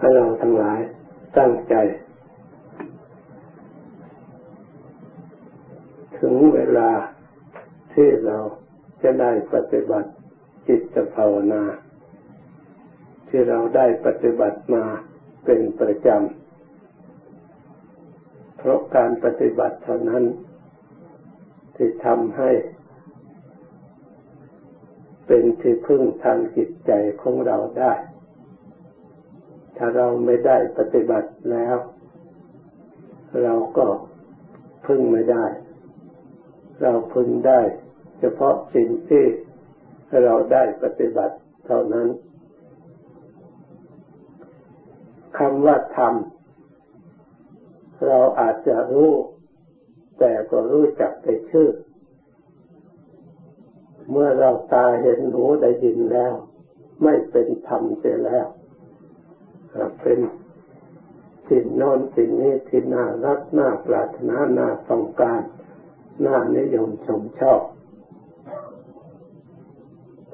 ให้เราทั้งหลายตั้งใจ ถึงเวลาที่เราจะได้ปฏิบัติจิตภาวนา ที่เราได้ปฏิบัติมาเป็นประจำ เพราะการปฏิบัติเท่านั้น ที่ทำให้ เป็นที่พึ่งทางจิตใจของเราได้ ถ้าเราไม่ได้ปฏิบัติแล้ว เราก็พึ่งไม่ได้ เราพึ่งได้ เฉพาะสิ่งที่เราได้ปฏิบัติเท่านั้นคำว่าธรรมเราอาจจะรู้ แต่ก็รู้จักแต่ชื่อ เมื่อเราตาเห็นหูได้ยินแล้ว ไม่เป็นธรรมเสียแล้ว เป็นสิ่งนอนสิ่งนี้ที่น่ารักน่าปรารถนาน่าต้องการน่านิยมชมชอบ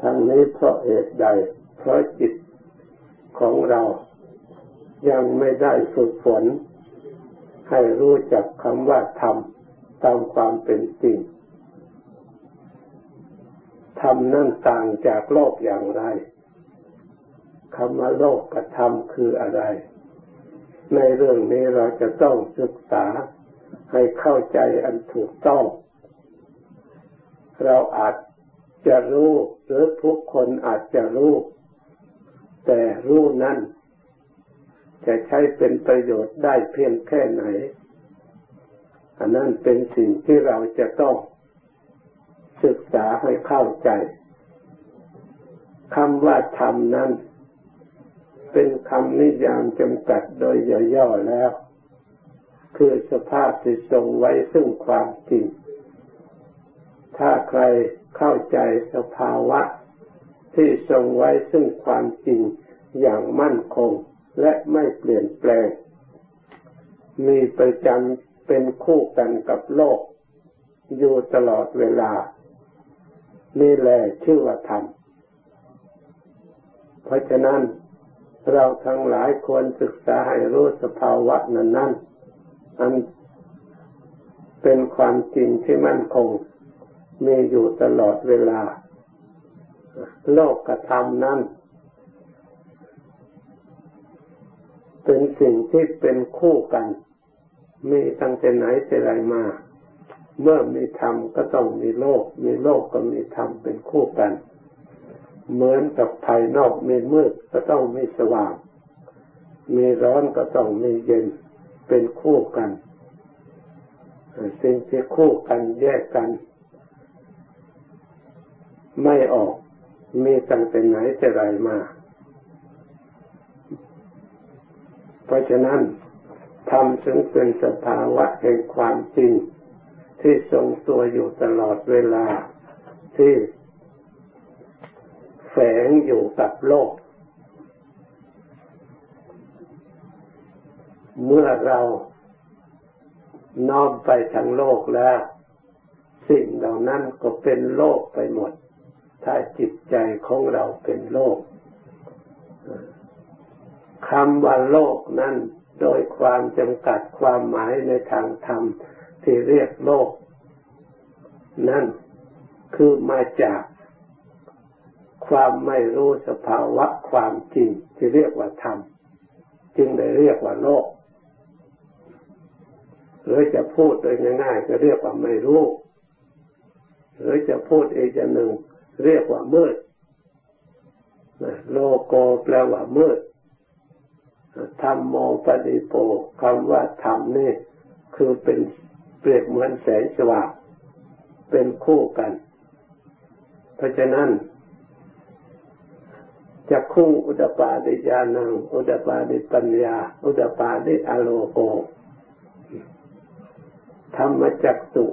ทั้งนี้เพราะเหตุใด เพราะจิตของเรายังไม่ได้ฝึกฝน ให้รู้จักคำว่าธรรมตามความเป็นจริงธรรมนั่นต่างจากโลกอย่างไร คำว่าโลกกับธรรมคืออะไร ในเรื่องนี้เราจะต้องศึกษาให้เข้าใจอันถูกต้อง เราอาจจะรู้หรือทุกคนอาจจะรู้ แต่รู้นั้นจะใช้เป็นประโยชน์ได้เพียงแค่ไหน อันนั้นเป็นสิ่งที่เราจะต้องศึกษาให้เข้าใจคำว่าธรรมนั้น เป็นคำนิยามจำกัดโดยย่อๆแล้ว คือสภาพที่ทรงไว้ซึ่งความจริง ถ้าใครเข้าใจสภาวะ ที่ทรงไว้ซึ่งความจริงอย่างมั่นคงและไม่เปลี่ยนแปลง มีประจำเป็นคู่กันกับโลก อยู่ตลอดเวลา นี่แหละชื่อว่าธรรมเพราะฉะนั้น เราทั้งหลายควรศึกษาให้รู้สภาวะนั้นนั้นอันเป็นความจริงที่มั่นคง มีอยู่ตลอดเวลา โลกกระทำนั้นเป็นสิ่งที่เป็นคู่กัน มีตั้งแต่ไหนแต่ไรมา เมื่อมีธรรมก็ต้องมีโลก มีโลกก็มีธรรมเป็นคู่กัน เหมือนกับภายนอกมีมืดก็ต้องมีสว่าง มีร้อนก็ต้องมีเย็นเป็นคู่กันสิ่งที่คู่กันแยกกัน ไม่ออก มีตั้งแต่ไหนแต่ไรมา เพราะฉะนั้นธรรมจึงเป็นสภาวะแห่งความจริง ที่ทรงตัวอยู่ตลอดเวลา ที่ แฝงอยู่กับโลก เมื่อเราน้อมไปทางโลกแล้ว สิ่งเหล่านั้นก็เป็นโลกไปหมด ถ้าจิตใจของเราเป็นโลกคำว่าโลกนั้นโดยความจำกัดความหมายในทางธรรมที่เรียกโลก นั่นคือมาจาก ความไม่รู้สภาวะความจริงที่เรียกว่าธรรมจึงได้เรียกว่าโลกหรือจะพูดโดยง่ายๆก็เรียกว่าไม่รู้ หรือจะพูดอีกอย่างหนึ่ง เรียกว่ามืดโลโกแปลว่ามืดธรรมโมปฏิโปคำว่าธรรมนี่คือเป็นเปรียบเหมือนแสงสว่างเป็นคู่กัน เพราะฉะนั้น จะคู่อุดปาดิญาณังอุดปาดิปัญญา อุดปาดิอโลโกธรรมจักสุ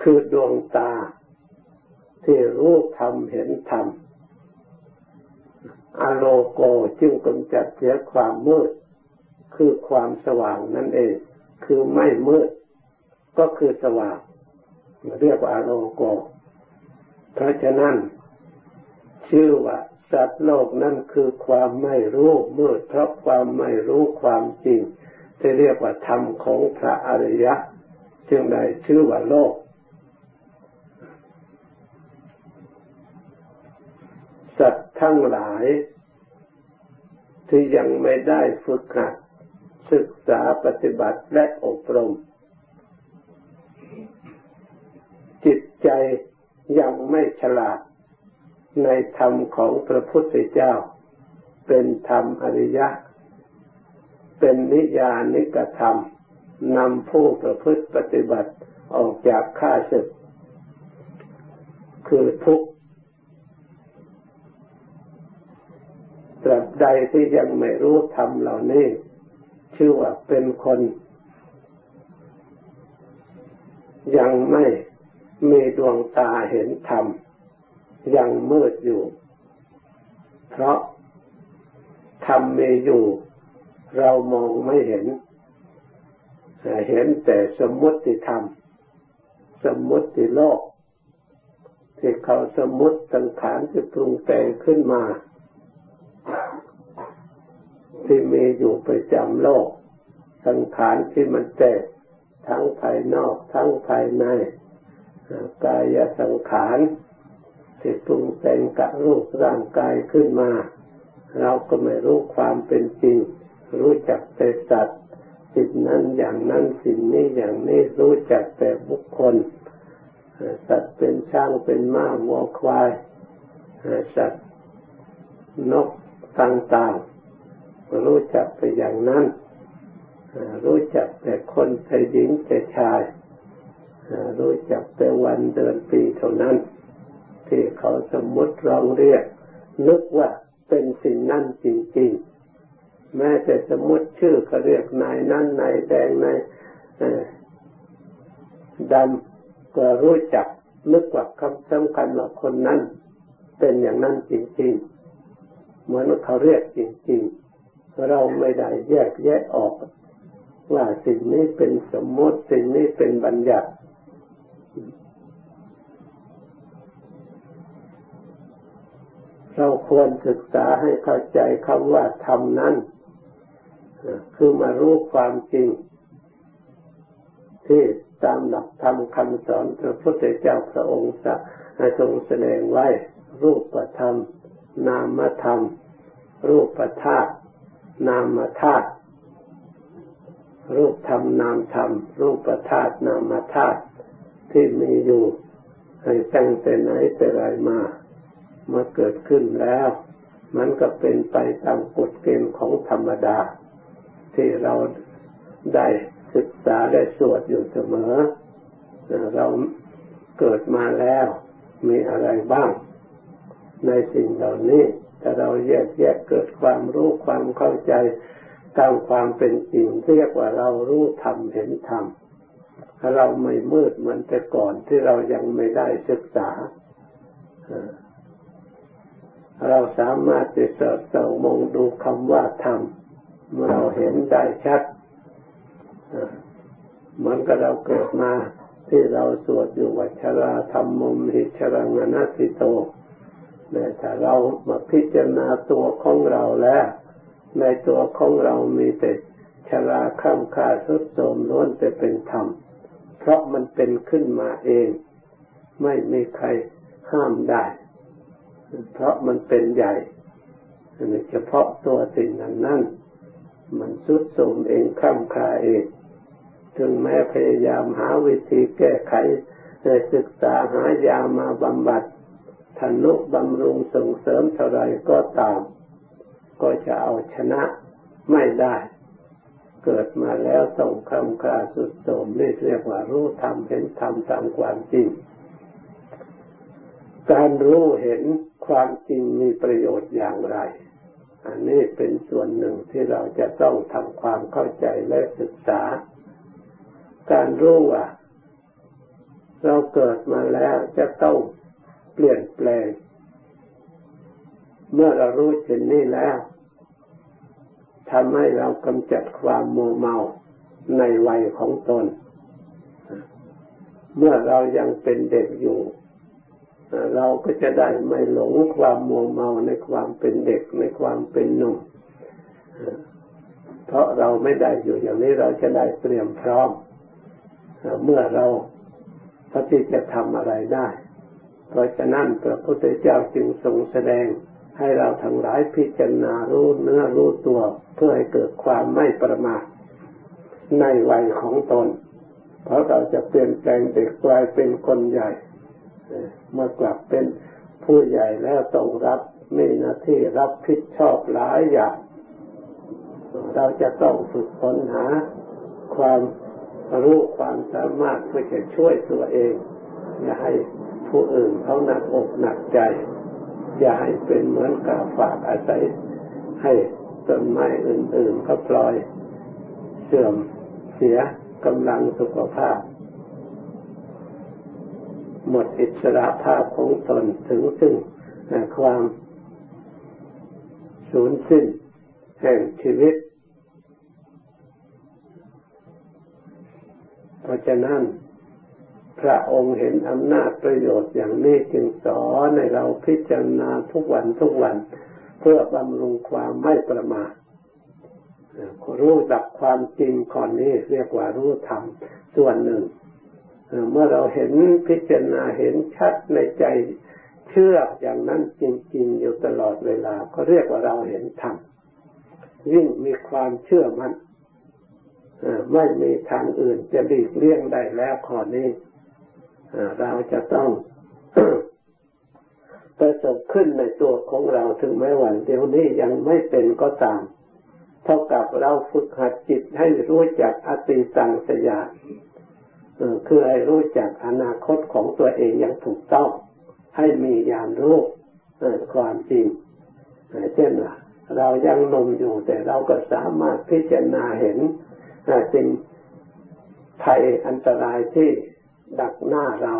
คือดวงตา ที่รู้ธรรมเห็นธรรมอโลโกจึงกำจัดเสียความมืด คือความสว่างนั่นเอง คือไม่มืด ก็คือสว่าง เรียกว่าอโลโก เพราะฉะนั้น ชื่อว่าสัตว์โลกนั่นคือความไม่รู้มืดเพราะความไม่รู้ความจริงที่เรียกว่าธรรมของพระอริยะ จึงได้ชื่อว่าโลก สัตว์ทั้งหลาย ที่ยังไม่ได้ฝึกหัด ศึกษาปฏิบัติและอบรม จิตใจยังไม่ฉลาด ในธรรมของพระพุทธเจ้า เป็นธรรมอริยะ เป็นนิยานิกธรรมนำผู้ประพฤติปฏิบัติออกจากข้าศึก คือทุกข์ตราบใดที่ยังไม่รู้ธรรมเหล่านี้ ชื่อว่าเป็นคน ยังไม่มีดวงตาเห็นธรรม ยังมืดอยู่ เพราะธรรมมีอยู่ เรามองไม่เห็น เห็นแต่สมมติธรรม สมมติโลก ที่เขาสมมติสังขารที่ปรุงแต่งขึ้นมา ที่มีอยู่ประจำโลก สังขารที่มันแตกทั้งภายนอก ทั้งภายใน กายสังขาร ที่ปรุงแต่งกับรูปร่างกายขึ้นมา เราก็ไม่รู้ความเป็นจริง รู้จักแต่สัตว์สิ่งนั้นอย่างนั้นสิ่งนี้อย่างนี้รู้จักแต่บุคคล สัตว์เป็นช้างเป็นม้าวัวควายสัตว์นกต่างๆรู้จักแต่อย่างนั้น รู้จักแต่คนแต่หญิงแต่ชาย รู้จักแต่วันเดือนปีเท่านั้น ที่เขาสมมติรองเรียกนึกว่าเป็นสิ่งนั้นจริงๆ แม้แต่สมมติชื่อเขาเรียกนายนั้นนายแดงนายดำก็รู้จักนึกว่าคำสำคัญว่าคนนั้น เป็นอย่างนั้นจริงๆ เหมือนเขาเรียกจริงๆ เราไม่ได้แยกแยะออก ว่าสิ่งนี้เป็นสมมติสิ่งนี้เป็นบัญญัติ เราควรศึกษาให้เข้าใจคำว่าธรรมนั้น คือมารู้ความจริง ที่ตามหลักธรรมคำสอนพระพุทธเจ้าพระองค์ทรงแสดงไว้ รูปธรรม นามธรรม รูปธาตุนามธาตุรูปธรรมนามธรรม รูปธาตุนามธาตุที่มีอยู่ให้ตั้งแต่ไหนแต่ไรมา มาเกิดขึ้นแล้ว มันก็เป็นไปตามกฎเกณฑ์ของธรรมดา ที่เราได้ศึกษาได้สวดอยู่เสมอ เราเกิดมาแล้วมีอะไรบ้าง ในสิ่งเหล่านี้ถ้าเราแยกแยะเกิดความรู้ความเข้าใจตามความเป็นจริงเรียกว่าเรารู้ธรรมเห็นธรรมเราไม่มืดเหมือนแต่ก่อนที่เรายังไม่ได้ศึกษา เราสามารถจะสอดส่องมองดูคำว่าธรรมเมื่อเราเห็นได้ชัดเหมือนกับเราเกิดมาที่เราสวดอยู่วัชราธรรมมุมิชรังนาสิโตแต่ถ้าเรามาพิจารณาตัวของเราแล้ว ในตัวของเรามีแต่ชราข้ามขาสุดโทมล้วนแต่เป็นธรรม เพราะมันเป็นขึ้นมาเอง ไม่มีใครห้ามได้ เพราะมันเป็นใหญ่เฉพาะตัวสิ่งนั้นนั่นมันสุดโทมเองข้ามคาเองถึงแม้พยายามหาวิธีแก้ไขได้ศึกษาหายามาบำบัดทนุบำรุงส่งเสริมเท่าไรก็ตาม ก็จะเอาชนะไม่ได้ เกิดมาแล้วต้องคำคาสุดโสมนี่เรียกว่ารู้ธรรมเห็นธรรมตามความจริง การรู้เห็น ความจริงมีประโยชน์อย่างไร อันนี้เป็นส่วนหนึ่งที่เราจะต้องทำความเข้าใจและศึกษา การรู้ว่า เราเกิดมาแล้วจะต้องเปลี่ยนแปลง เมื่อเรารู้เช่นนี้แล้วทำให้เรากำจัดความโมเมาในวัยของตน เมื่อเรายังเป็นเด็กอยู่ เราก็จะได้ไม่หลงความมัวเมาในความเป็นเด็กในความเป็นหนุ่ม เพราะเราไม่ได้อยู่อย่างนี้เราจะได้เตรียมพร้อม เมื่อเราพระที่จะทำอะไรได้ เพราะฉะนั้นพระพุทธเจ้าจึงทรงแสดงให้เราทั้งหลายพิจารณารู้เนื้อรู้ตัวเพื่อให้เกิดความไม่ประมาทในวัยของตน เพราะเราจะเปลี่ยนแปลงเด็กกลายเป็นคนใหญ่ เมื่อกลับเป็นผู้ใหญ่แล้วต้องรับมีหน้าที่รับผิดชอบหลายอย่าง เราจะต้องฝึกฝนหา ความรู้ความสามารถเพื่อจะช่วยตัวเอง อย่าให้ผู้อื่นเขาหนักอกหนักใจ อย่าให้เป็นเหมือนกาฝากอาศัย ให้ต้นไม้อื่นๆเขาปล่อย เสื่อมเสียกำลังสุขภาพ หมดอิสระภาพของตนถึงซึ่งความสูญสิ้นแห่งชีวิต เพราะฉะนั้น พระองค์เห็นอำนาจประโยชน์อย่างนี้จึงสอนในเราพิจารณาทุกวันทุกวัน เพื่อบำรุงความไม่ประมาทรู้จักความจริงก่อนนี้เรียกว่ารู้ธรรมส่วนหนึ่ง เมื่อเราเห็นพิจารณาเห็นชัดในใจเชื่ออย่างนั้นจริง ๆ อยู่ตลอดเวลา ก็เรียกว่าเราเห็นธรรมยิ่งมีความเชื่อมัน่นไม่มีทางอื่นจะดีกเลี่ยงได้แล้วข้อนี้เราจะต้องประสบขึ้นในตัวของเราถึงแม้วันเดี๋ยวนี้ยังไม่เป็นก็ตาม เท่ากับเราฝึกหัดจิตให้รู้จักอติสังสยาน คือให้รู้จักอนาคตของตัวเองอย่างถูกต้อง ให้มีญาณรู้ความจริงเช่นว่าเรายังนมอยู่แต่เราก็สามารถพิจารณาเห็นสิ่งภัยอันตรายที่ดักหน้าเรา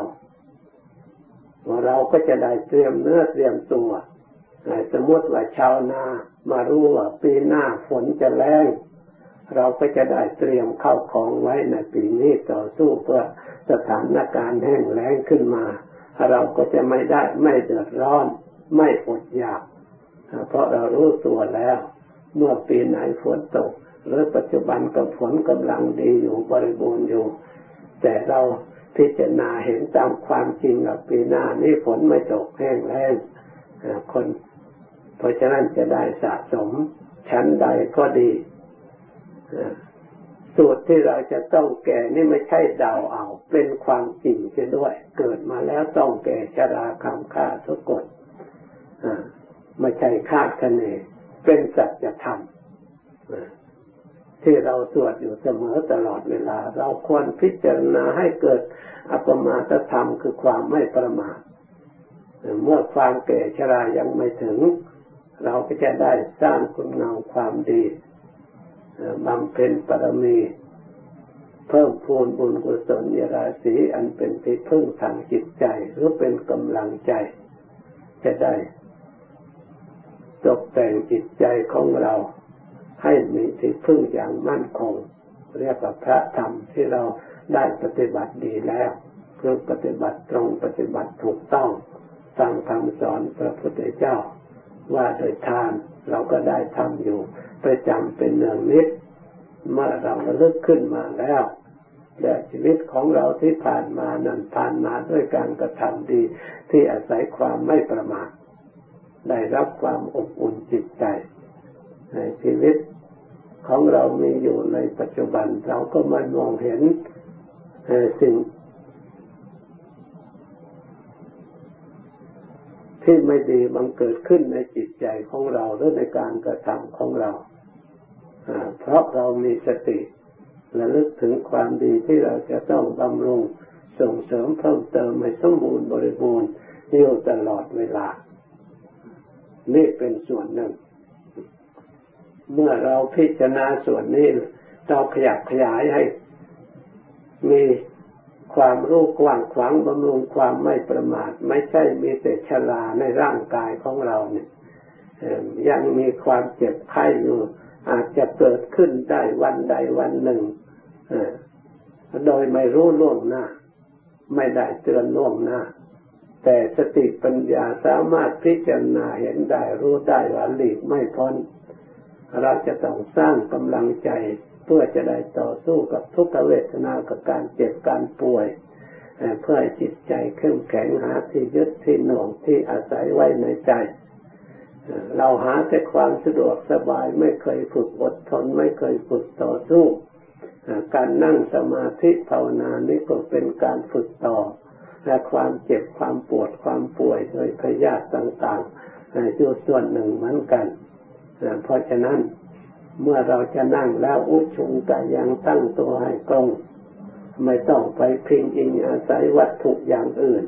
ว่าเราก็จะได้เตรียมเนื้อเตรียมตัวสมมติว่าชาวนามารู้ว่าปีหน้าฝนจะแรง เราก็จะได้เตรียมเข้าของไว้ในปีนี้ต่อสู้เพื่อสถานการณ์แห้งแล้งขึ้นมา เราก็จะไม่ได้ไม่เดือดร้อน ไม่อดอยาก เพราะเรารู้ตัวแล้ว เมื่อปีไหนฝนตก หรือปัจจุบันก็ฝนกำลังดีอยู่บริบูรณ์อยู่ แต่เราพิจารณาเห็นตามความจริงว่าปีหน้านี้ฝนไม่ตกแห้งแล้งคน เพราะฉะนั้นจะได้สะสมชั้นใดก็ดี สูตรที่เราจะต้องแก่นี่ไม่ใช่เดาเอา เป็นความจริงเสียด้วย เกิดมาแล้วต้องแก่ชราคำฆ่าทุกคนไม่ใช่คาดคะเน เป็นสัจธรรมที่เราสวดอยู่เสมอตลอดเวลา เราควรพิจารณาให้เกิดอัปมาตธรรมคือความไม่ประมาทเมื่อความแก่ชรายังไม่ถึง เราก็จะได้สร้างคุณงามความดี บำเพ็ญปรมี เพิ่มพูนบุญกุศลยราศีอันเป็นที่พึ่งทางจิตใจหรือเป็นกำลังใจ จะได้ตกแต่งจิตใจของเราให้มีที่พึ่งอย่างมั่นคง เรียกว่าพระธรรมที่เราได้ปฏิบัติดีแล้วคือปฏิบัติตรงปฏิบัติถูกต้องตามคำสอนพระพุทธเจ้า ว่าโดยทาน เราก็ได้ทำอยู่ประจำเป็นเนืองนิด เมื่อเราระลึกขึ้นมาแล้วแต่ชีวิตของเราที่ผ่านมานั้นผ่านมาด้วยการกระทำดี ที่อาศัยความไม่ประมาทได้รับความอบอุ่นจิตใจ ในชีวิตของเรามีอยู่ในปัจจุบัน เราก็มามองเห็นสิ่ง ที่ไม่ดีบังเกิดขึ้นในจิตใจของเราหรือในการกระทำของเรา เพราะเรามีสติและลึกถึงความดีที่เราจะต้องบำรุงส่งเสริมเพิ่มเติมให้สมบูรณ์บริบูรณ์อยู่ตลอดเวลา นี่เป็นส่วนหนึ่ง เมื่อเราพิจารณาส่วนนี้ เราขยับขยายให้ มี ความรู้กว้างขวางบำรุงความไม่ประมาท ไม่ใช่มีแต่ชราในร่างกายของเราเนี่ยยังมีความเจ็บไข้อยู่ อาจจะเกิดขึ้นได้วันใดวันหนึ่งโดยไม่รู้ล่วงหน้า ไม่ได้เตือนล่วงหน้า แต่สติปัญญาสามารถพิจารณาเห็นได้รู้ได้ว่าหลีกไม่พ้นเราจะต้องสร้างกำลังใจ พื่อจะได้ต่อสู้กับทุกขเวทนากับการเจ็บการป่วย เพื่อจิตใจเข้มแข็งหาที่ยึดที่หน่วงที่อาศัยไว้ในใจ เราหาแต่ความสะดวกสบายไม่เคยฝึกอดทนไม่เคยฝึกต่อสู้ การนั่งสมาธิภาวนานี้ก็เป็นการฝึกต่อและความเจ็บความปวดความป่วยโดยพยาธิต่างๆอยู่ส่วนหนึ่งเหมือนกัน เพราะฉะนั้น เมื่อเราจะนั่งแล้วอุชุงกายังตั้งตัวให้ตรงไม่ต้องไปพิงอิงอาศัยวัตถุอย่างอื่น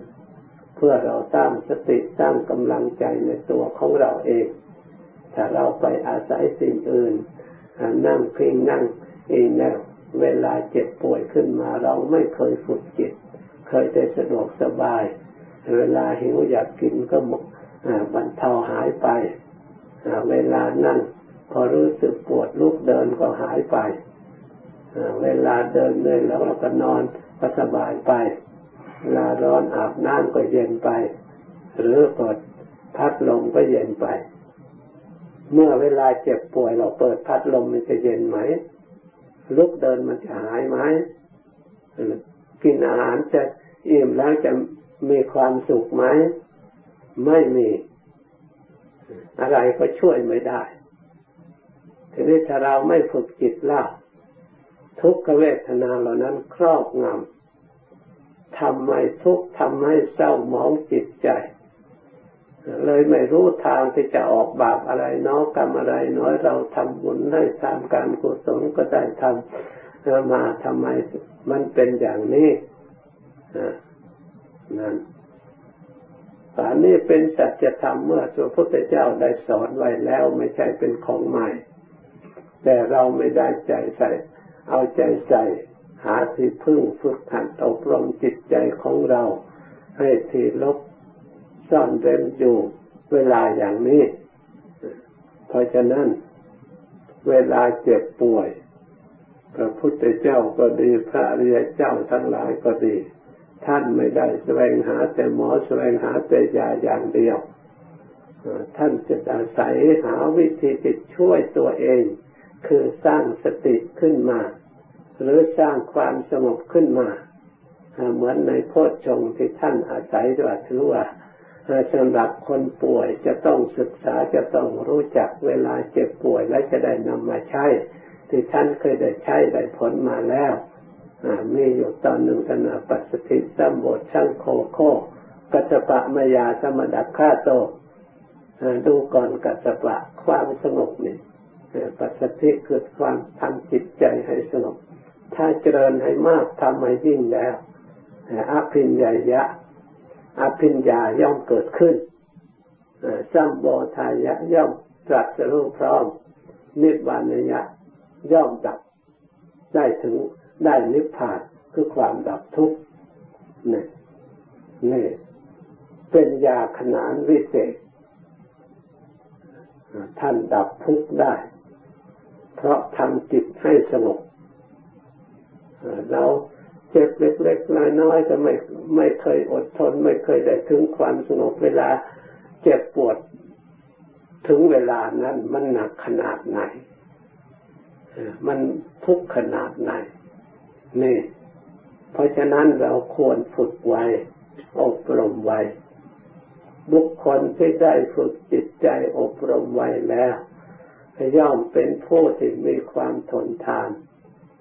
เพื่อเราสร้างสติสร้างกำลังใจในตัวของเราเอง ถ้าเราไปอาศัยสิ่งอื่น นั่งพิงนั่งเองแล้วเวลาเจ็บป่วยขึ้นมาเราไม่เคยฝึกจิต เคยแต่สะดวกสบาย เวลาหิวอยากกินก็บรรเทาหายไป เวลานั่ง พอรู้สึกปวดลุกเดินก็หายไป เวลาเดินเลยแล้วเราก็นอนก็สบายไปเวลาร้อนอาบน้ำก็เย็นไป หรือเปิดพัดลมก็เย็นไป เมื่อเวลาเจ็บป่วยเราเปิดพัดลมมันจะเย็นไหม ลุกเดินมันจะหายไหมกินอาหารจะอิ่มแล้วจะมีความสุขไหม ไม่มี อะไรก็ช่วยไม่ได้ ทีนี้ถ้าเราไม่ฝึกจิตล่าทุกขเวทนาเหล่านั้นครอบงำทำให้ทุกข์ทำให้เศร้าหมองจิตใจ เลยไม่รู้ทางที่จะออกบาปอะไรน้อกรรมอะไรน้อยเราทำบุญได้ทำการกุศลก็ได้ทำมาทำไมมันเป็นอย่างนี้นั่นอันนี้เป็นสัจธรรมเมื่อพระพุทธเจ้าได้สอนไว้แล้วไม่ใช่เป็นของใหม่ แต่เราไม่ได้ใจใส่ เอาใจใส่ หาที่พึ่งฝึกหัดอบรมจิตใจของเรา ให้ที่ลบซ่อนเร้นอยู่เวลาอย่างนี้ เพราะฉะนั้น เวลาเจ็บป่วย พระพุทธเจ้าก็ดีพระเรียเจ้าทั้งหลายก็ดี ท่านไม่ได้แสวงหาแต่หมอแสวงหาแต่ยาอย่างเดียวท่านจะอาศัยหาวิธีจิตช่วยตัวเอง คือสร้างสติขึ้นมา หรือสร้างความสงบขึ้นมา เหมือนในโพชฌงที่ท่านอาศัยว่าถือว่าสำหรับคนป่วยจะต้องศึกษาจะต้องรู้จักเวลาเจ็บป่วยและจะได้นำมาใช้ ที่ท่านเคยได้ใช้ได้ผลมาแล้วมีอยู่ตอนหนึ่งธนาปัสสติสัมโบช่างโคโคกัสปะมายาสมดักฆ่าโตดูก่อนกัสปะความสงบนี่ ปัสสติคือความทำจิตใจให้สงบถ้าเจริญให้มากทำให้ยิ่งแล้วอภิญญายะอภิญญาย่อมเกิดขึ้นสัมโบทายะย่อมตรัสรู้พร้อม นิพพานยะย่อมดับ ได้ถึงได้นิพพานคือความดับทุกข์นี่นี่เป็นยาขนานวิเศษ ท่านดับทุกข์ได้ เพราะทำจิตให้สงบเราเจ็บเล็กๆน้อยๆก็ไม่ไม่เคยอดทน ไม่เคยได้ถึงความสงบเวลา เจ็บปวดถึงเวลานั้น มันหนักขนาดไหน มันทุกข์ขนาดไหน นี่ เพราะฉะนั้นเราควรฝึกไว้ อบรมไว้ บุคคลที่ได้ฝึกจิตใจอบรมไว้แล้ว ย่อมเป็นผู้ที่มีความทนทาน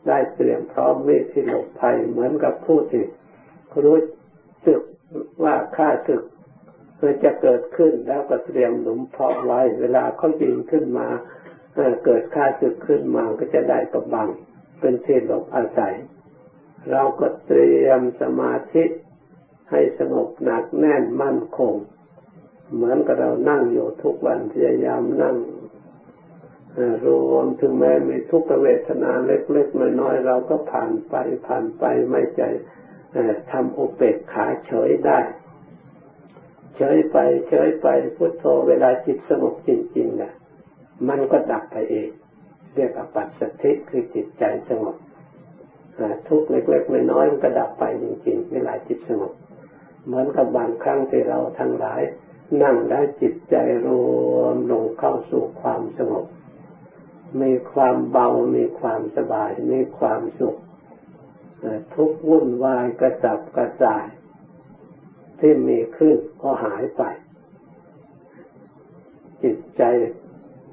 ได้เตรียมพร้อมมีที่หลบภัยเหมือนกับผู้ที่รู้สึกว่าข้าศึกเพื่อจะเกิดขึ้นแล้วก็เตรียมหลุมเพาะไว้ เวลาเขายิงขึ้นมาเกิดข้าศึกขึ้นมาก็จะได้กำบัง เป็นที่หลบอาศัย เราก็เตรียมสมาธิให้สงบหนักแน่นมั่นคง เหมือนกับเรานั่งอยู่ทุกวันพยายามนั่ง รวมถึงแม้มีทุกขเวทนาเล็กๆน้อยๆเราก็ผ่านไปผ่านไปไม่ใจทำอุเบกขาเฉยได้ เฉยไปเฉยไปพุทโธเวลาจิตสงบจริงๆนะมันก็ดับไปเอง เรียกว่าปัจสถิคือจิตใจสงบทุกเล็กๆน้อยๆมันก็ดับไปจริง ๆ เวลาจิตสงบเหมือนกับบางครั้งที่เราทั้งหลาย นั่งได้จิตใจรวมลงเข้าสู่ความสงบ มีความเบา มีความสบาย มีความสุข ทุกวุ่นวายกระสับกระส่าย ที่มีขึ้นก็หายไป จิตใจ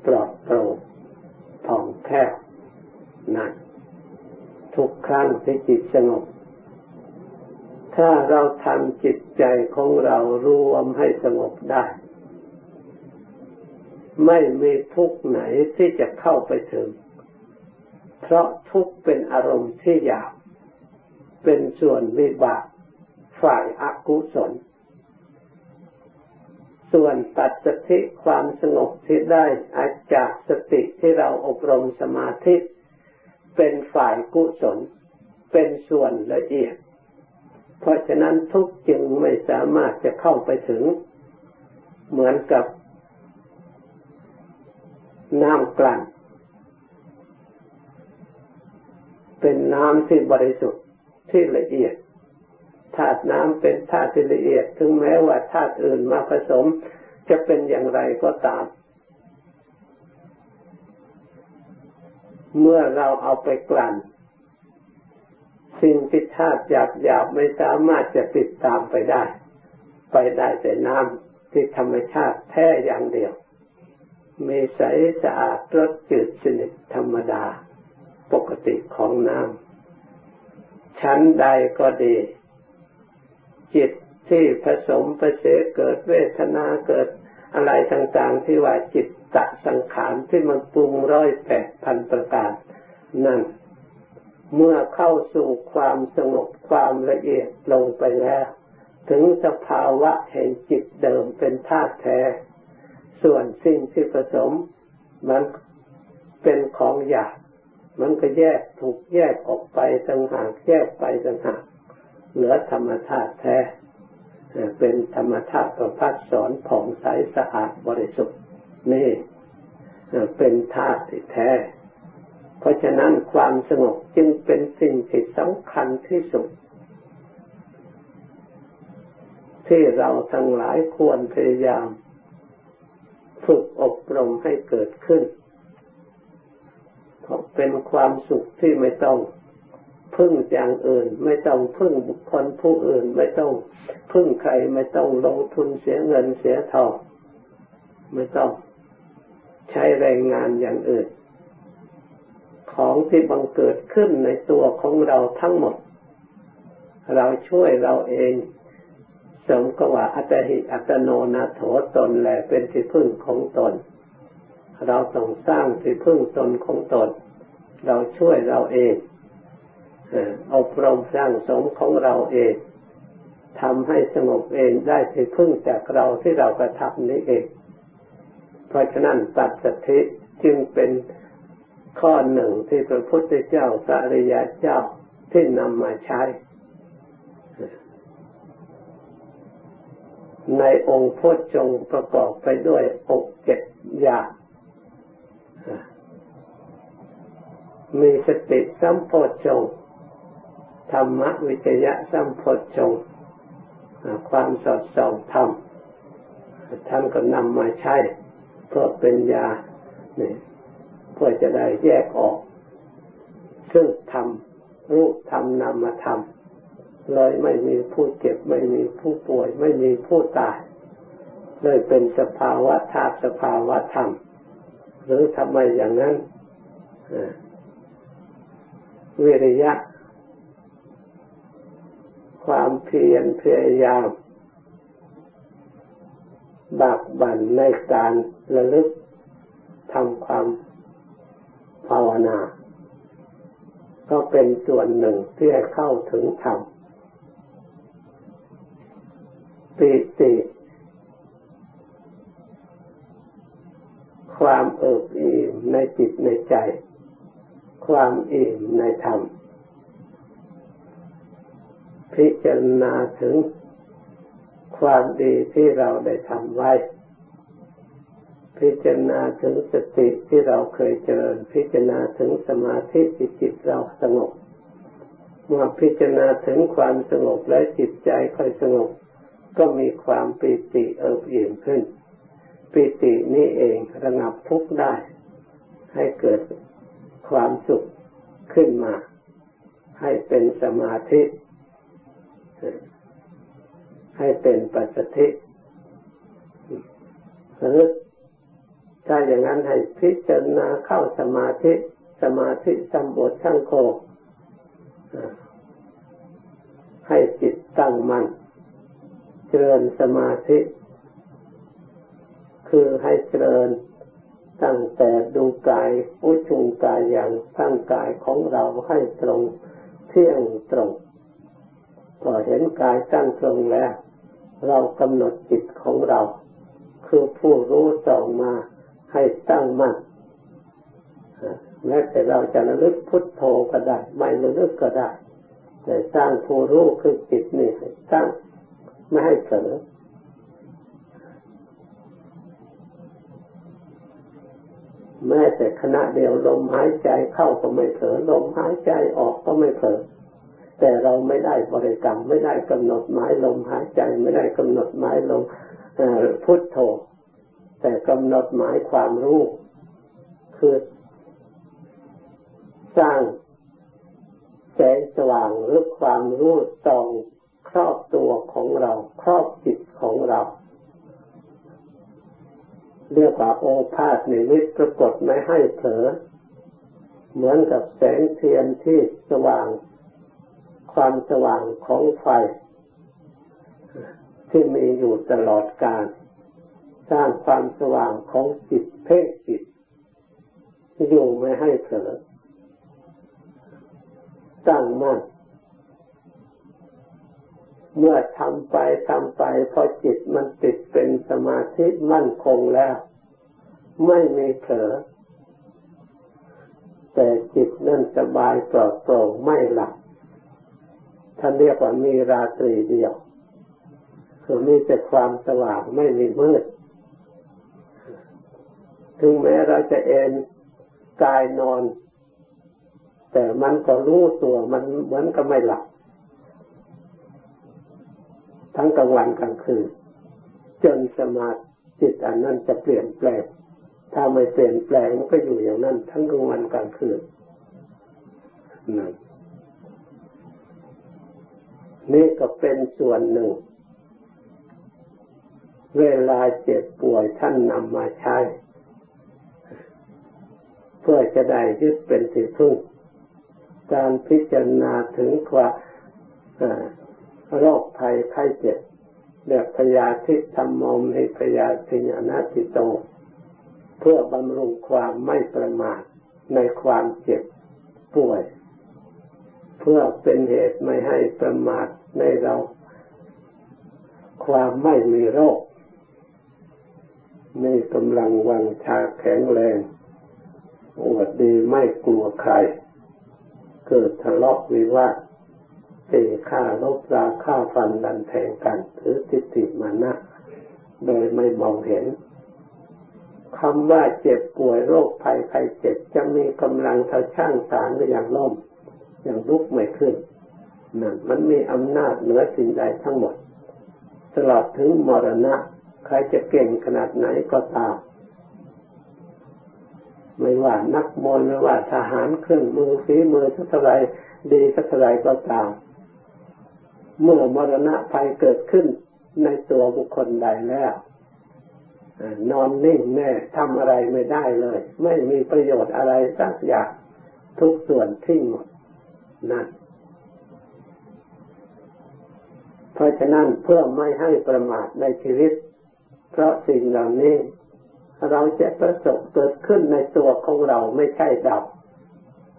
ปลอดโปร่งผ่องแผ้วนั่นทุกครั้งที่จิตสงบ ถ้าเราทำจิตใจของเรารวมให้สงบได้ ไม่มีทุกไหนที่จะเข้าไปถึง เพราะทุกเป็นอารมณ์ที่หยาบ เป็นส่วนวิบากฝ่ายอากุศล ส่วนปัจจธิความสงบที่ได้อาจากสติที่เราอบรมสมาธิ เป็นฝ่ายกุศล เป็นส่วนละเอียด เพราะฉะนั้นทุกจึงไม่สามารถจะเข้าไปถึง เหมือนกับ น้ำกลั่นเป็นน้ำที่บริสุทธิ์ที่ละเอียดธาตุน้ำเป็นธาตุที่ละเอียด ถึงแม้ว่าธาตุอื่นมาผสม จะเป็นอย่างไรก็ตาม เมื่อเราเอาไปกลั่น สิ่งที่ธาตุหยาบหยาบไม่สามารถจะติดตามไปได้ ไปได้แต่น้ำที่ธรรมชาติแท้อย่างเดียว มีใสสะอาดรสจืดสนิทธรรมดา ปกติของน้ำชั้นใดก็ดี จิตที่ผสมประเสเกิดเวทนาเกิดอะไรต่างๆ ที่ว่าจิตตะสังขารที่มันปรุงร้อยแปดพันประการ นั่น เมื่อเข้าสู่ความสงบความละเอียดลงไปแล้ว ถึงสภาวะแห่งจิตเดิมเป็นธาตุแท้ ส่วนสิ่งที่ผสมมันเป็นของหยาบมันก็แยกถูกแยกออกไปต่างหากแยกไปต่างหากเหลือธรรมธาตุแท้ เป็นธรรมธาตุประพัดสอนผ่องใสสะอาดบริสุทธิ์นี่เป็นธาตุแท้ เพราะฉะนั้นความสงบจึงเป็นสิ่งที่สำคัญที่สุด ที่เราทั้งหลายควรพยายาม ฝึกอบรมให้เกิดขึ้นเพราะเป็นความสุขที่ไม่ต้องพึ่งอย่างอื่น ไม่ต้องพึ่งบุคคลผู้อื่น ไม่ต้องพึ่งใครไม่ต้องลงทุนเสียเงินเสียทองไม่ต้องใช้แรงงานอย่างอื่น ของที่บังเกิดขึ้นในตัวของเราทั้งหมด เราช่วยเราเอง สมกว่าอัตหิอัตโนนาโถตนแหละเป็นที่พึ่งของตน เราต้องสร้างที่พึ่งตนของตน เราช่วยเราเองอบรมสร้างสมของเราเองทำให้สงบเองได้ที่พึ่งจากเราที่เรากระทำนี้เอง เพราะฉะนั้นตัดสติจึงเป็นข้อหนึ่งที่พระพุทธเจ้าพระริยเจ้าที่นำมาใช้ ในองค์พุทธจงประกอบไปด้วยอกเจ็ดอย่าง มีสติสัมโพชงธรรมวิจยะสัมโพชงความสอดส่องธรรมท่านก็นำมาใช้เพื่อเป็นยาเพื่อจะได้แยกออก ซึ่งทำรูปทำนามธรรม เลยไม่มีผู้เจ็บ ไม่มีผู้ป่วย ไม่มีผู้ตาย เลยเป็นสภาวะธาตุสภาวะธรรม หรือทำไมอย่างนั้นวิริยะ ความเพียรพยายามบากบั่นในการระลึกทำความภาวนา ก็เป็นส่วนหนึ่งที่ให้เข้าถึงธรรม ปิติ ความเอิบอิ่มในจิตในใจ ความอิ่มในธรรม พิจารณาถึงความดีที่เราได้ทำไว้ พิจารณาถึงสติที่เราเคยเจริญ พิจารณาถึงสมาธิที่จิตเราสงบ เมื่อพิจารณาถึงความสงบและจิตใจค่อยสงบ ก็มีความปิติเอิบอิ่มขึ้น ปิตินี้เองระงับทุกข์ได้ ให้เกิดความสุขขึ้นมา ให้เป็นสมาธิ ให้เป็นปัสสธิหรือถ้าอย่างนั้นให้พิจารณาเข้าสมาธิ สมาธิสัมบทช่งโคให้จิตตั้งมัน่น เจริญสมาธิ คือให้เจริญตั้งแต่ดูกายอุชุงกายอย่างตั้งกายของเราให้ตรงเที่ยงตรงพอเห็นกายตั้งตรงแล้ว เรากำหนดจิตของเรา คือผู้รู้ส่องมาให้ตั้งมั่นแม้แต่เราจะระลึกพุทโธก็ได้ ไม่ระลึกก็ได้ แต่สร้างผู้รู้คือจิตนี่ให้ตั้ง ไม่ให้เผลอแม้แต่ขณะเดียวลมหายใจเข้าก็ไม่เผลอลมหายใจออกก็ไม่เผลอแต่เราไม่ได้บริกรรมไม่ได้กำหนดหมายลมหายใจไม่ได้กำหนดหมายลมพุทโธ แต่กำหนดหมายความรู้คือสร้างแสงสว่างหรือความรู้ส่อง ครอบตัวของเรา ครอบจิตของเรา เรียกว่าโอภาษนิมิตปรากฏไม่ให้เผลอเหมือนกับแสงเทียนที่สว่าง ความสว่างของไฟ ที่มีอยู่ตลอดกาลสร้างความสว่างของจิตเพ่งจิตอยู่ไม่ให้เผลอตั้งมั่น เมื่อทำไปทำไปพอจิตมันติดเป็นสมาธิมั่นคงแล้ว ไม่มีเผลอแต่จิตนั่นสบายปลอดโปร่งไม่หลับท่านเรียกว่ามีราตรีเดียวคือมีแต่ความสว่างไม่มีมืดถึงแม้เราจะเอนกายนอน แต่มันก็รู้ตัวมันเหมือนกับไม่หลับ ทั้งกลางวันกลางคืน จนสมาธิจิตอันนั้นจะเปลี่ยนแปลง ถ้าไม่เปลี่ยนแปลงก็อยู่อย่างนั้น ทั้งกลางวันกลางคืนนั่นนี่ก็เป็นส่วนหนึ่ง เวลาเจ็บป่วยท่านนำมาใช้ เพื่อจะได้ยึดเป็นที่พึ่ง การพิจารณาถึงความ โรคภัยไข้เจ็บแบบพยาธิธรรมมในพยาธิญาณติโต เพื่อบำรุงความไม่ประมาทในความเจ็บป่วย เพื่อเป็นเหตุไม่ให้ประมาทในเรา ความไม่มีโรคมีกำลังวังชาแข็งแรงอวดดีไม่กลัวใคร เกิดทะเลาะวิวาท ตีฆ่าลบราฆ่าฟันดันแทงกันถือทิฏฐิมานะโดยไม่มองเห็นคำว่าเจ็บป่วยโรคภัยใครเจ็บจะมีกำลังเท่าช่างสารอย่างล่มอย่างลุกไม่ขึ้นนั่นมันมีอำนาจเหนือสิ่งใดทั้งหมด ตลอดถึงมรณะ ใครจะเก่งขนาดไหนก็ตาม ไม่ว่านักมวยไม่ว่าทหารเครื่องมือฝีมือสักไรดีสักไรก็ตาม เมื่อมรณะภัยเกิดขึ้นในตัวบุคคลใดแล้วนอนนิ่งแน่ทำอะไรไม่ได้เลย ไม่มีประโยชน์อะไรสักอย่างทุกส่วนทิ้งหมดนั่นเพราะฉะนั้นเพื่อไม่ให้ประมาทในชีวิต เพราะสิ่งเหล่านี้ เราจะประสบเกิดขึ้นในตัวของเราไม่ใช่ดับ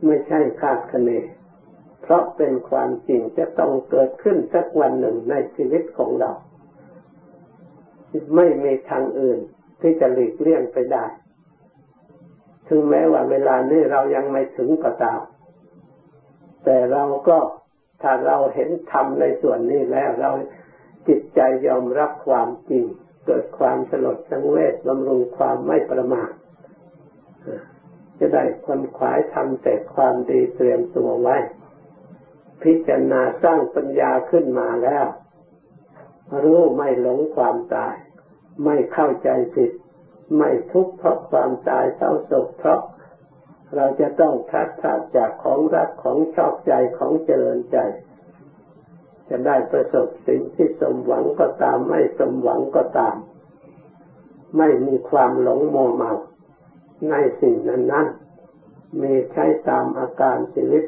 ไม่ใช่คาดคะเน เพราะเป็นความจริงจะต้องเกิดขึ้นสักวันหนึ่งในชีวิตของเรา ไม่มีทางอื่นที่จะหลีกเลี่ยงไปได้ ถึงแม้ว่าเวลานี้เรายังไม่ถึงก็ตาม แต่เราก็ถ้าเราเห็นธรรมในส่วนนี้แล้วเราจิตใจยอมรับความจริง เกิดความสลดสังเวชบำรุงความไม่ประมาทจะได้คนขวายทำแต่ความดีเตรียมตัวไว้ พิจารณาสร้างปัญญาขึ้นมาแล้ว รู้ไม่หลงความตาย ไม่เข้าใจผิด ไม่ทุกข์เพราะความตายเศร้าโศกเพราะ เราจะต้องทัดทาจากของรักของชอบใจของเจริญใจ จะได้ประสบสิ่งที่สมหวังก็ตาม ไม่สมหวังก็ตาม ไม่มีความหลงโมเมาในสิ่งนั้นนั้นมีใช้ตามอาการชีวิต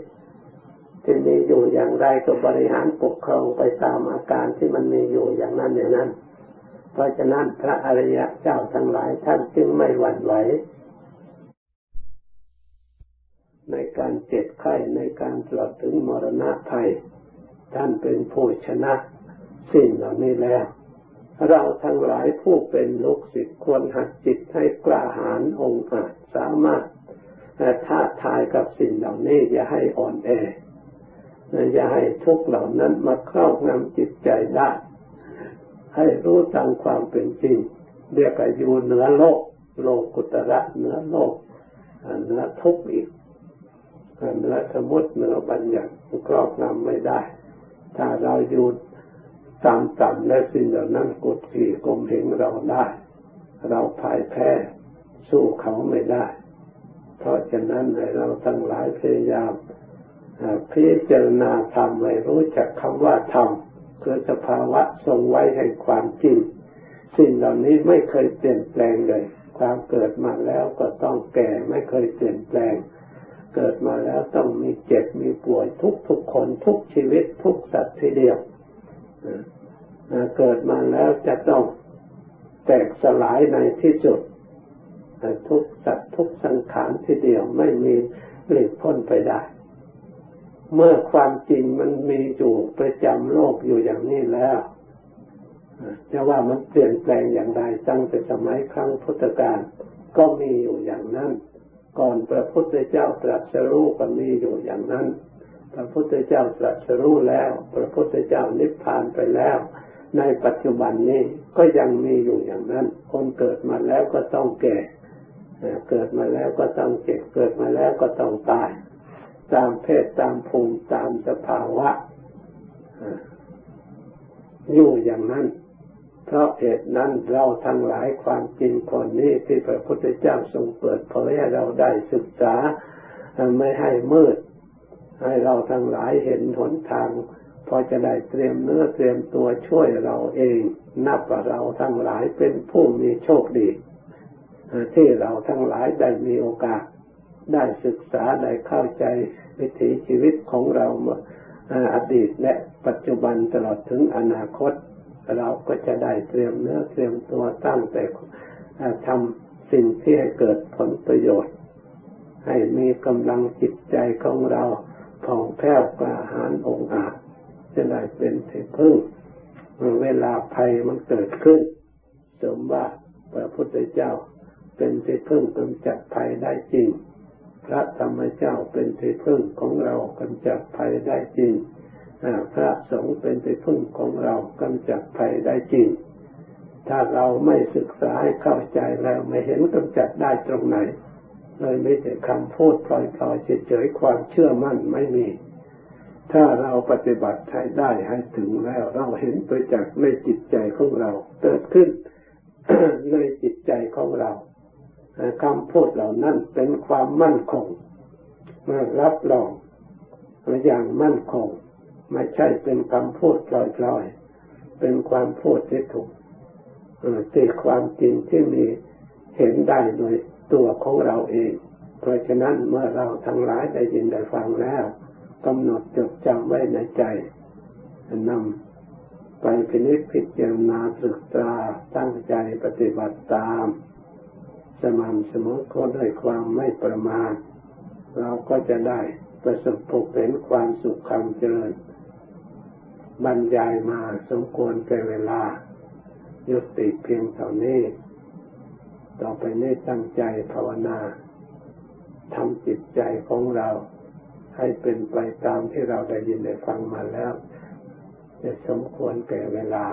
อยู่อย่างไรก็บริหารปกครองไปตามอาการที่มันมีอยู่อย่างนั้นอย่างนั้น เพราะฉะนั้นพระอริยะเจ้าทั้งหลายท่านจึงไม่หวั่นไหวในการเจ็บไข้ในการตลอดถึงมรณะภัยท่านเป็นผู้ชนะสิ่งเหล่านี้แล้ว เราทั้งหลายผู้เป็นลูกศิษย์ควรหัดจิตให้กล้าหาญองอาจสามารถท้าทายกับสิ่งเหล่านี้อย่าให้อ่อนแอ อย่าให้ทุกเหล่านั้นมาครอบงำจิตใจได้ ให้รู้ตามความเป็นจริงเรียกว่าอยู่เหนือโลก โลกุตระเหนือโลกเหนือทุกอีกเหนือสมุติเหนือบัญญัติครอบงำไม่ได้ ถ้าเราอยู่ต่ำและสิ่งเหล่านั้นกดขี่กลมเหงเราได้ เราพ่ายแพ้สู้เขาไม่ได้ เพราะฉะนั้นให้เราทั้งหลายพยายาม พิจารณาธรรมให้รู้จักคำว่าธรรมคือสภาวะทรงไว้ให้ความจริงสิ่งเหล่านี้ไม่เคยเปลี่ยนแปลงเลย ความเกิดมาแล้วก็ต้องแก่ไม่เคยเปลี่ยนแปลง เกิดมาแล้วต้องมีเจ็บมีป่วยทุกทุกคนทุกชีวิตทุกสัตว์ทีเดียวเกิดมาแล้วจะต้องแตกสลายในที่สุดทุกสัตว์ทุกสังขารทีเดียวไม่มีหลีกพ้นไปได้ เมื่อความจริงมันมีอยู่ประจำโลกอยู่อย่างนี้แล้วจะว่ามันเปลี่ยนแปลงอย่างไรตั้งแต่สมัยครั้งพุทธกาลก็มีอยู่อย่างนั้น ก่อนพระพุทธเจ้าตรัสรู้ก็มีอยู่อย่างนั้น พระพุทธเจ้าตรัสรู้แล้ว พระพุทธเจ้านิพพานไปแล้ว ในปัจจุบันนี้ก็ยังมีอยู่อย่างนั้น คนเกิดมาแล้วก็ต้องแก่ เกิดมาแล้วก็ต้องเจ็บเกิดมาแล้วก็ต้องตาย ตามเพศตามภูมิตามสภาวะอยู่อย่างนั้น เพราะเหตุนั้นเราทั้งหลายความจริงคนนี้ที่พระพุทธเจ้าทรงเปิดเผยให้เราได้ศึกษาไม่ให้มืด ให้เราทั้งหลายเห็นหนทาง พอจะได้เตรียมเนื้อเตรียมตัวช่วยเราเอง นับว่าเราทั้งหลายเป็นผู้มีโชคดีที่เราทั้งหลายได้มีโอกาส ได้ศึกษาได้เข้าใจวิถีชีวิตของเราอดีตและปัจจุบันตลอดถึงอนาคต เราก็จะได้เตรียมเนื้อเตรียมตัวตั้งแต่ทำสิ่งที่ให้เกิดผลประโยชน์ ให้มีกำลังจิตใจของเราผ่องแผ้วกล้าหาญองอาจจะได้เป็นที่พึ่งเวลาภัยมันเกิดขึ้นสมว่าพระพุทธเจ้าเป็นที่พึ่งกำจัดภัยได้จริง พระธรรมเจ้าเป็นที่พึ่งของเรากำจัดภัยได้จริงพระสงฆ์เป็นที่พึ่งของเรากำจัดภัยได้จริง ถ้าเราไม่ศึกษาให้เข้าใจแล้วไม่เห็นกำจัดได้ตรงไหน เลยไม่แต่คำพูดปล่อยๆเฉยๆความเชื่อมั่นไม่มี ถ้าเราปฏิบัติให้ได้ให้ถึงแล้ว เราเห็นไปจากในจิตใจของเรา เกิดขึ้นในจิตใจของเรา คำพูดเหล่านั้นเป็นความมั่นคงรับรองอย่างมั่นคง ไม่ใช่เป็นคำพูดลอยๆ เป็นความพูดที่ถูกติความจริงที่มีเห็นได้โดยตัวของเราเอง เพราะฉะนั้นเมื่อเราทั้งหลายได้ยินได้ฟังแล้วกำหนดจดจำไว้ในใจนำไปพินิจพิจารณาศึกษาตั้งใจปฏิบัติตาม สม่ำเสมอก็ด้วยความไม่ประมาทเราก็จะได้ประสบพบเห็นความสุขความเจริญบรรยายมาสมควรแก่เวลา ยุติเพียงเท่านี้ ต่อไปนี้ตั้งใจภาวนาทำจิตใจของเรา ให้เป็นไปตามที่เราได้ยินได้ฟังมาแล้ว จะสมควรแก่เวลา